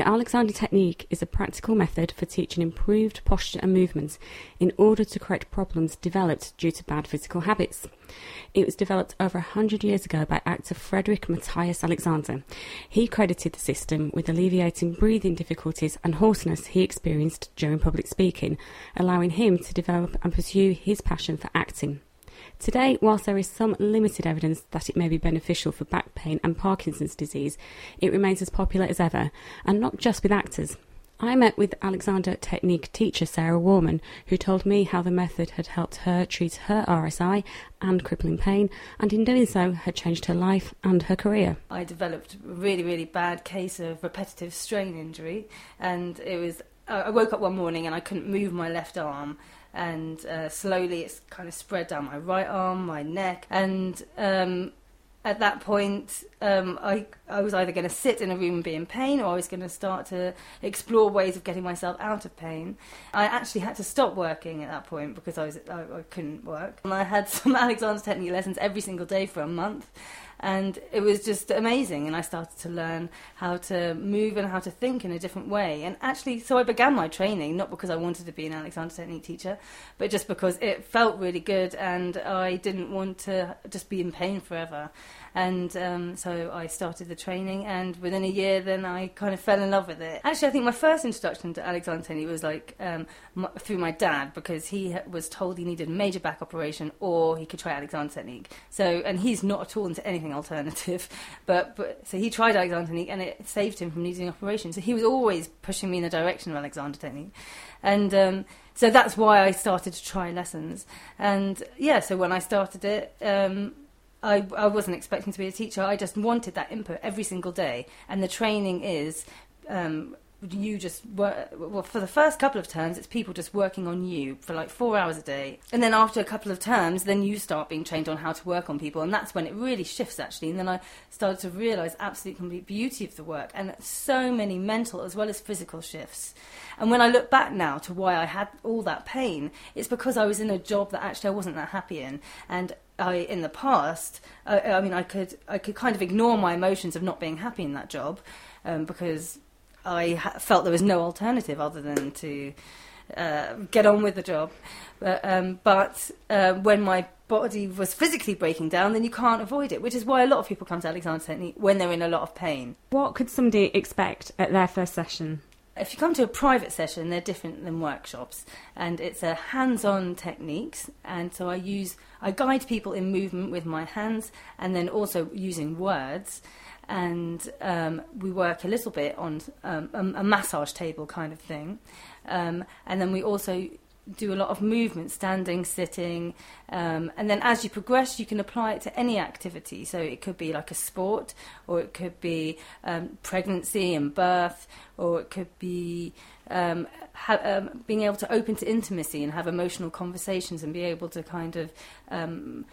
The Alexander Technique is a practical method for teaching improved posture and movements in order to correct problems developed due to bad physical habits. It was developed over a hundred years ago by actor Frederick Matthias Alexander. He credited the system with alleviating breathing difficulties and hoarseness he experienced during public speaking, allowing him to develop and pursue his passion for acting. Today, whilst there is some limited evidence that it may be beneficial for back pain and Parkinson's disease, it remains as popular as ever, and not just with actors. I met with Alexander Technique teacher Sarah Warman, who told me how the method had helped her treat her RSI and crippling pain, and in doing so had changed her life and her career. I developed a really, really bad case of repetitive strain injury, and it was. I woke up one morning and I couldn't move my left arm, and uh, slowly it's kind of spread down my right arm, my neck, and um, at that point, um, I I was either going to sit in a room and be in pain, or I was going to start to explore ways of getting myself out of pain. I actually had to stop working at that point because I was I, I couldn't work, and I had some Alexander technique lessons every single day for a month, and it was just amazing. And i started to learn how to move and how to think in a different way. And actually so i began my training not because i wanted to be an alexander technique teacher but just because it felt really good and i didn't want to just be in pain forever and um, so I started the training, and within a year, then I kind of fell in love with it. Actually, I think my first introduction to Alexander Technique was like um, through my dad because he was told he needed a major back operation or he could try Alexander Technique. So, and he's not at all into anything alternative, but, but so he tried Alexander Technique, and it saved him from needing an operation. So he was always pushing me in the direction of Alexander Technique, and. Um, so that's why I started to try lessons. And yeah, so when I started it, um, I, I wasn't expecting to be a teacher. I just wanted that input every single day. And the training is um, you just work, well, for the first couple of terms, it's people just working on you for like four hours a day. And then after a couple of terms, then you start being trained on how to work on people. And that's when it really shifts, actually. And then I started to realize absolute complete beauty of the work and so many mental as well as physical shifts. And when I look back now to why I had all that pain, it's because I was in a job that actually I wasn't that happy in. And I, in the past, uh, I mean, I could, I could kind of ignore my emotions of not being happy in that job um, because I ha- felt there was no alternative other than to uh, get on with the job. But, um, but uh, when my body was physically breaking down, then you can't avoid it, which is why a lot of people come to Alexander Technique when they're in a lot of pain. What could somebody expect at their first session? If you come to a private session, they're different than workshops, and it's a hands-on techniques. And so I use I guide people in movement with my hands, and then also using words. And um, we work a little bit on um, a, a, massage table kind of thing, um, and then we also do a lot of movement, standing, sitting, um, and then as you progress, you can apply it to any activity. So it could be like a sport, or it could be um, pregnancy and birth, or it could be um, ha- um, being able to open to intimacy and have emotional conversations and be able to kind of um,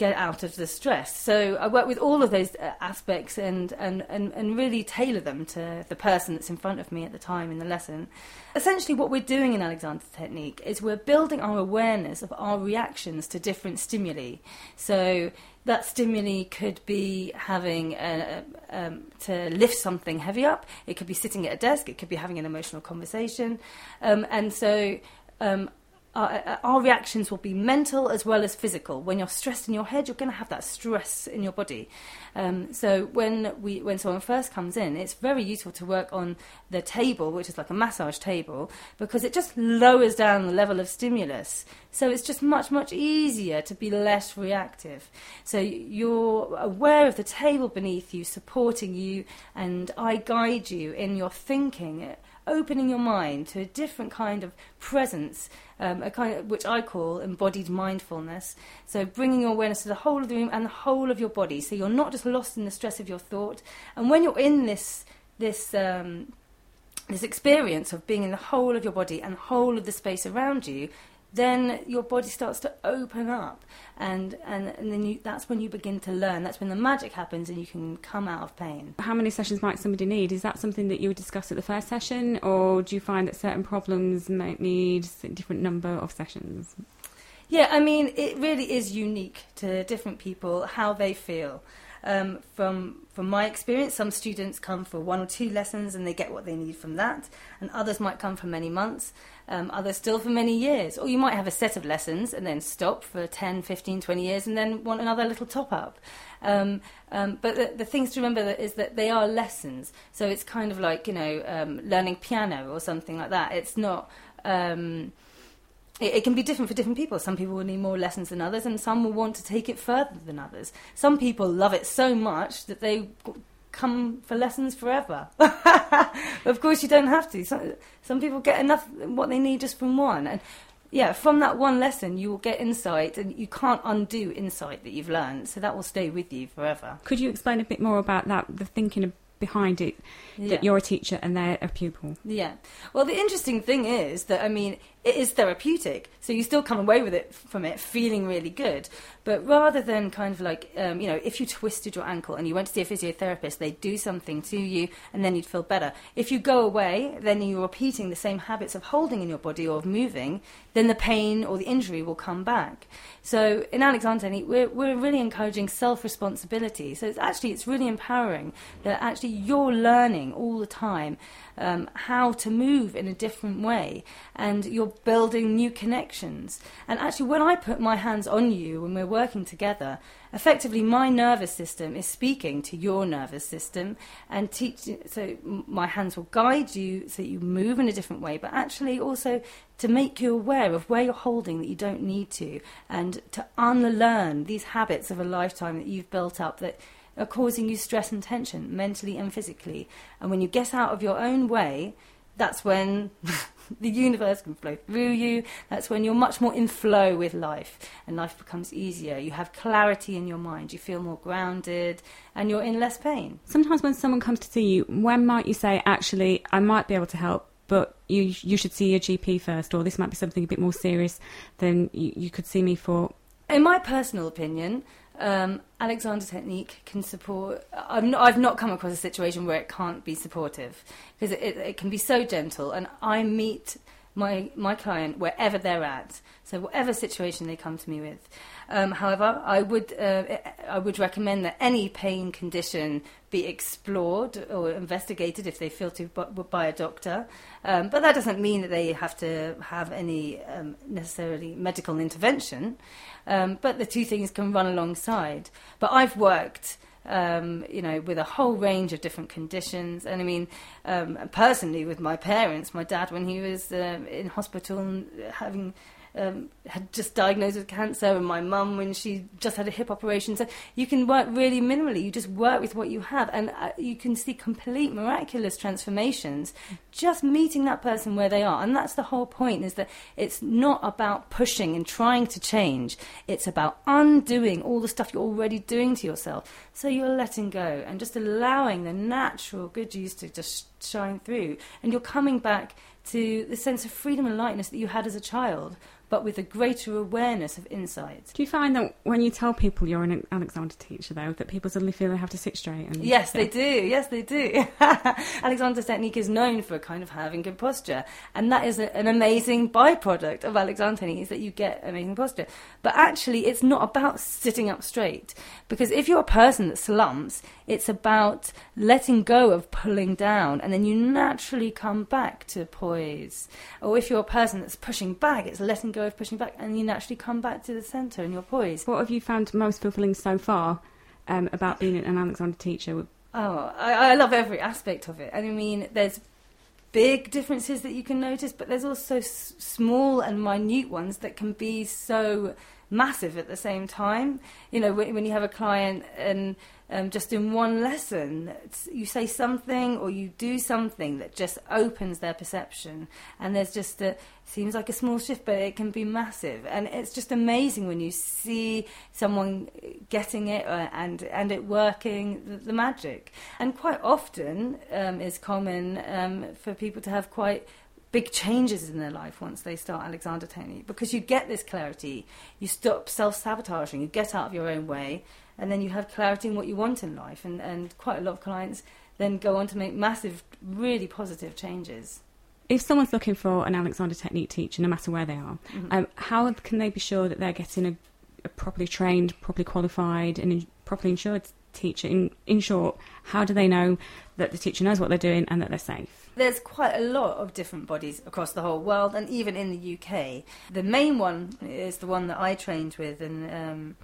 get out of the stress. So I work with all of those uh, aspects and, and, and, and really tailor them to the person that's in front of me at the time in the lesson. Essentially, what we're doing in Alexander's technique is we're building our awareness of our reactions to different stimuli. So that stimuli could be having a, um, to lift something heavy up. It could be sitting at a desk. It could be having an emotional conversation, um, and so um, our, our, reactions will be mental as well as physical. When you're stressed in your head, you're going to have that stress in your body. Um, so when we when someone first comes in, it's very useful to work on the table, which is like a massage table, because it just lowers down the level of stimulus. So it's just much much easier to be less reactive. So you're aware of the table beneath you, supporting you, and I guide you in your thinking opening your mind to a different kind of presence, um, a kind of, which I call embodied mindfulness. So bringing your awareness to the whole of the room and the whole of your body, so you're not just lost in the stress of your thought. And when you're in this this um, this experience of being in the whole of your body and the whole of the space around you, then your body starts to open up and and, and then you, that's when you begin to learn. That's when the magic happens and you can come out of pain. How many sessions might somebody need? Is that something that you would discuss at the first session or do you find that certain problems might need a different number of sessions? Yeah i mean it really is unique to different people how they feel. Um, from from my experience, some students come for one or two lessons and they get what they need from that, and others might come for many months, um, others still for many years. Or you might have a set of lessons and then stop for 10, 15, 20 years and then want another little top up. Um, um, but the, the, things to remember is that they are lessons. So it's kind of like, you know, um, learning piano or something like that. It's not. Um, it, it, can be different for different people. Some people will need more lessons than others, and some will want to take it further than others. Some people love it so much that they come for lessons forever. of course, you don't have to. Some, some people get enough what they need just from one, and yeah, from that one lesson, you will get insight, and you can't undo insight that you've learned. So that will stay with you forever. Could you explain a bit more about that, the thinking behind it, that yeah. you're a teacher and they're a pupil? Yeah. Well, the interesting thing is that I mean, it is therapeutic. So you still come away with it from it feeling really good. But rather than kind of like, um, you know, if you twisted your ankle and you went to see a physiotherapist, they'd do something to you and then you'd feel better. If you go away, then you're repeating the same habits of holding in your body or of moving, then the pain or the injury will come back. So in Alexander Technique, we're, we're really encouraging self-responsibility. So it's actually, it's really empowering that actually you're learning all the time um, how to move in a different way and you're building new connections. And actually, when I put my hands on you when we're working together, effectively my nervous system is speaking to your nervous system and teach. So my hands will guide you so that you move in a different way, but actually also to make you aware of where you're holding that you don't need to, and to unlearn these habits of a lifetime that you've built up that are causing you stress and tension mentally and physically. And when you get out of your own way, that's when the universe can flow through you. That's when you're much more in flow with life and life becomes easier. You have clarity in your mind, you feel more grounded, and you're in less pain. Sometimes when someone comes to see you, when might you say, actually, I might be able to help? But you you should see your GP first, or this might be something a bit more serious than you, you could see me for. In my personal opinion, um, Alexander Technique can support. i not, I've not come across a situation where it can't be supportive because it, it, it, can be so gentle, and I meet my my client wherever they're at. So whatever situation they come to me with. Um, however, I would uh, I would recommend that any pain condition be explored or investigated if they feel to by a doctor. Um, but that doesn't mean that they have to have any um, necessarily medical intervention. Um, but the two things can run alongside. But I've worked. Um, you know, with a whole range of different conditions. And I mean, um, personally, with my parents, my dad, when he was uh, in hospital having um, had just diagnosed with cancer, and my mum when she just had a hip operation. So you can work really minimally. You just work with what you have, and uh, you can see complete miraculous transformations just meeting that person where they are. And that's the whole point: is that it's not about pushing and trying to change. It's about undoing all the stuff you're already doing to yourself. So you're letting go and just allowing the natural good juice to just shine through, and you're coming back to the sense of freedom and lightness that you had as a child but with a greater awareness of insight. Do you find that when you tell people you're an Alexander teacher, though, that people suddenly feel they have to sit straight? And, yes, they do. Yes, they do. Alexander's technique is known for kind of having good posture, and that is a, an amazing byproduct of Alexander technique is that you get amazing posture. But actually, it's not about sitting up straight because if you're a person that slumps, it's about letting go of pulling down, and then you naturally come back to poise. Or if you're a person that's pushing back, it's letting go of pushing back, and you naturally come back to the centre and you're poised. What have you found most fulfilling so far um, about being an Alexander teacher? Oh, I, I love every aspect of it. And I mean, there's big differences that you can notice, but there's also s- small and minute ones that can be so massive at the same time. You know, when, when you have a client and um, just in one lesson, you say something or you do something that just opens their perception, and there's just a seems like a small shift, but it can be massive, and it's just amazing when you see someone getting it uh, and and it working, the, the magic, and quite often um, is common um, for people to have quite big changes in their life once they start Alexander Technique because you get this clarity, you stop self sabotaging, you get out of your own way, and then you have clarity in what you want in life. And, and quite a lot of clients then go on to make massive, really positive changes. If someone's looking for an Alexander Technique teacher, no matter where they are, mm-hmm. um, how can they be sure that they're getting a, a properly trained, properly qualified, and in, properly insured teacher? In, in short, how do they know that the teacher knows what they're doing and that they're safe? There's quite a lot of different bodies across the whole world and even in the UK. The main one is the one that I trained with, and um,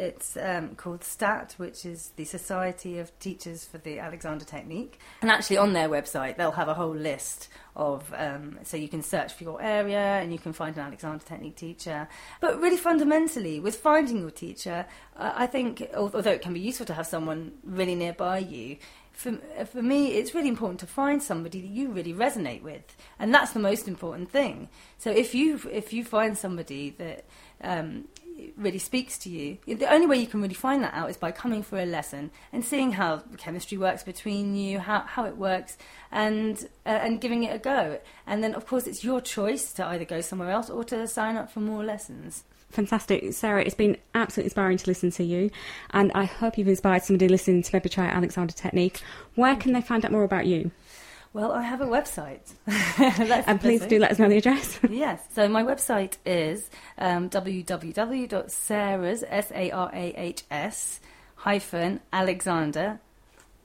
it's um, called STAT, which is the Society of Teachers for the Alexander Technique. And actually, on their website, they'll have a whole list of, um, so you can search for your area and you can find an Alexander Technique teacher. But really, fundamentally, with finding your teacher, uh, I think, although it can be useful to have someone really nearby you, for, for me, it's really important to find somebody that you really resonate with, and that's the most important thing. So if you if you find somebody that um, really speaks to you. The only way you can really find that out is by coming for a lesson and seeing how chemistry works between you, how, how it works, and uh, and giving it a go. And then, of course, it's your choice to either go somewhere else or to sign up for more lessons. Fantastic. Sarah, it's been absolutely inspiring to listen to you, and I hope you've inspired somebody listening to maybe try Alexander Technique. Where can they find out more about you? Well, I have a website. and please do let us know the address. yes. So my website is um, www.sarahs, S-A-R-A-H-S, hyphen Alexander,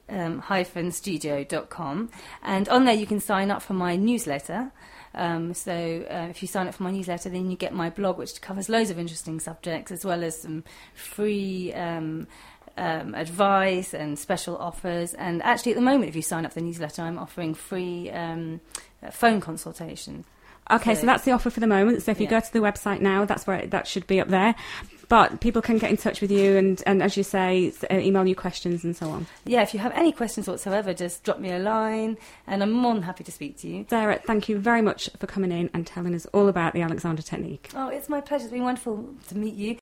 um, hyphen studio.com. And on there you can sign up for my newsletter. Um, so uh, if you sign up for my newsletter, then you get my blog, which covers loads of interesting subjects, as well as some free um, um, advice and special offers. And actually, at the moment, if you sign up for the newsletter, I'm offering free um, phone consultation. Okay, so, so, that's the offer for the moment. So if you yeah. go to the website now, that's where it, that should be up there. But people can get in touch with you and, and as you say, uh, email you questions and so on. Yeah, if you have any questions whatsoever, just drop me a line and I'm more than happy to speak to you. Sarah, thank you very much for coming in and telling us all about the Alexander technique. Oh, it's my pleasure. It's been wonderful to meet you.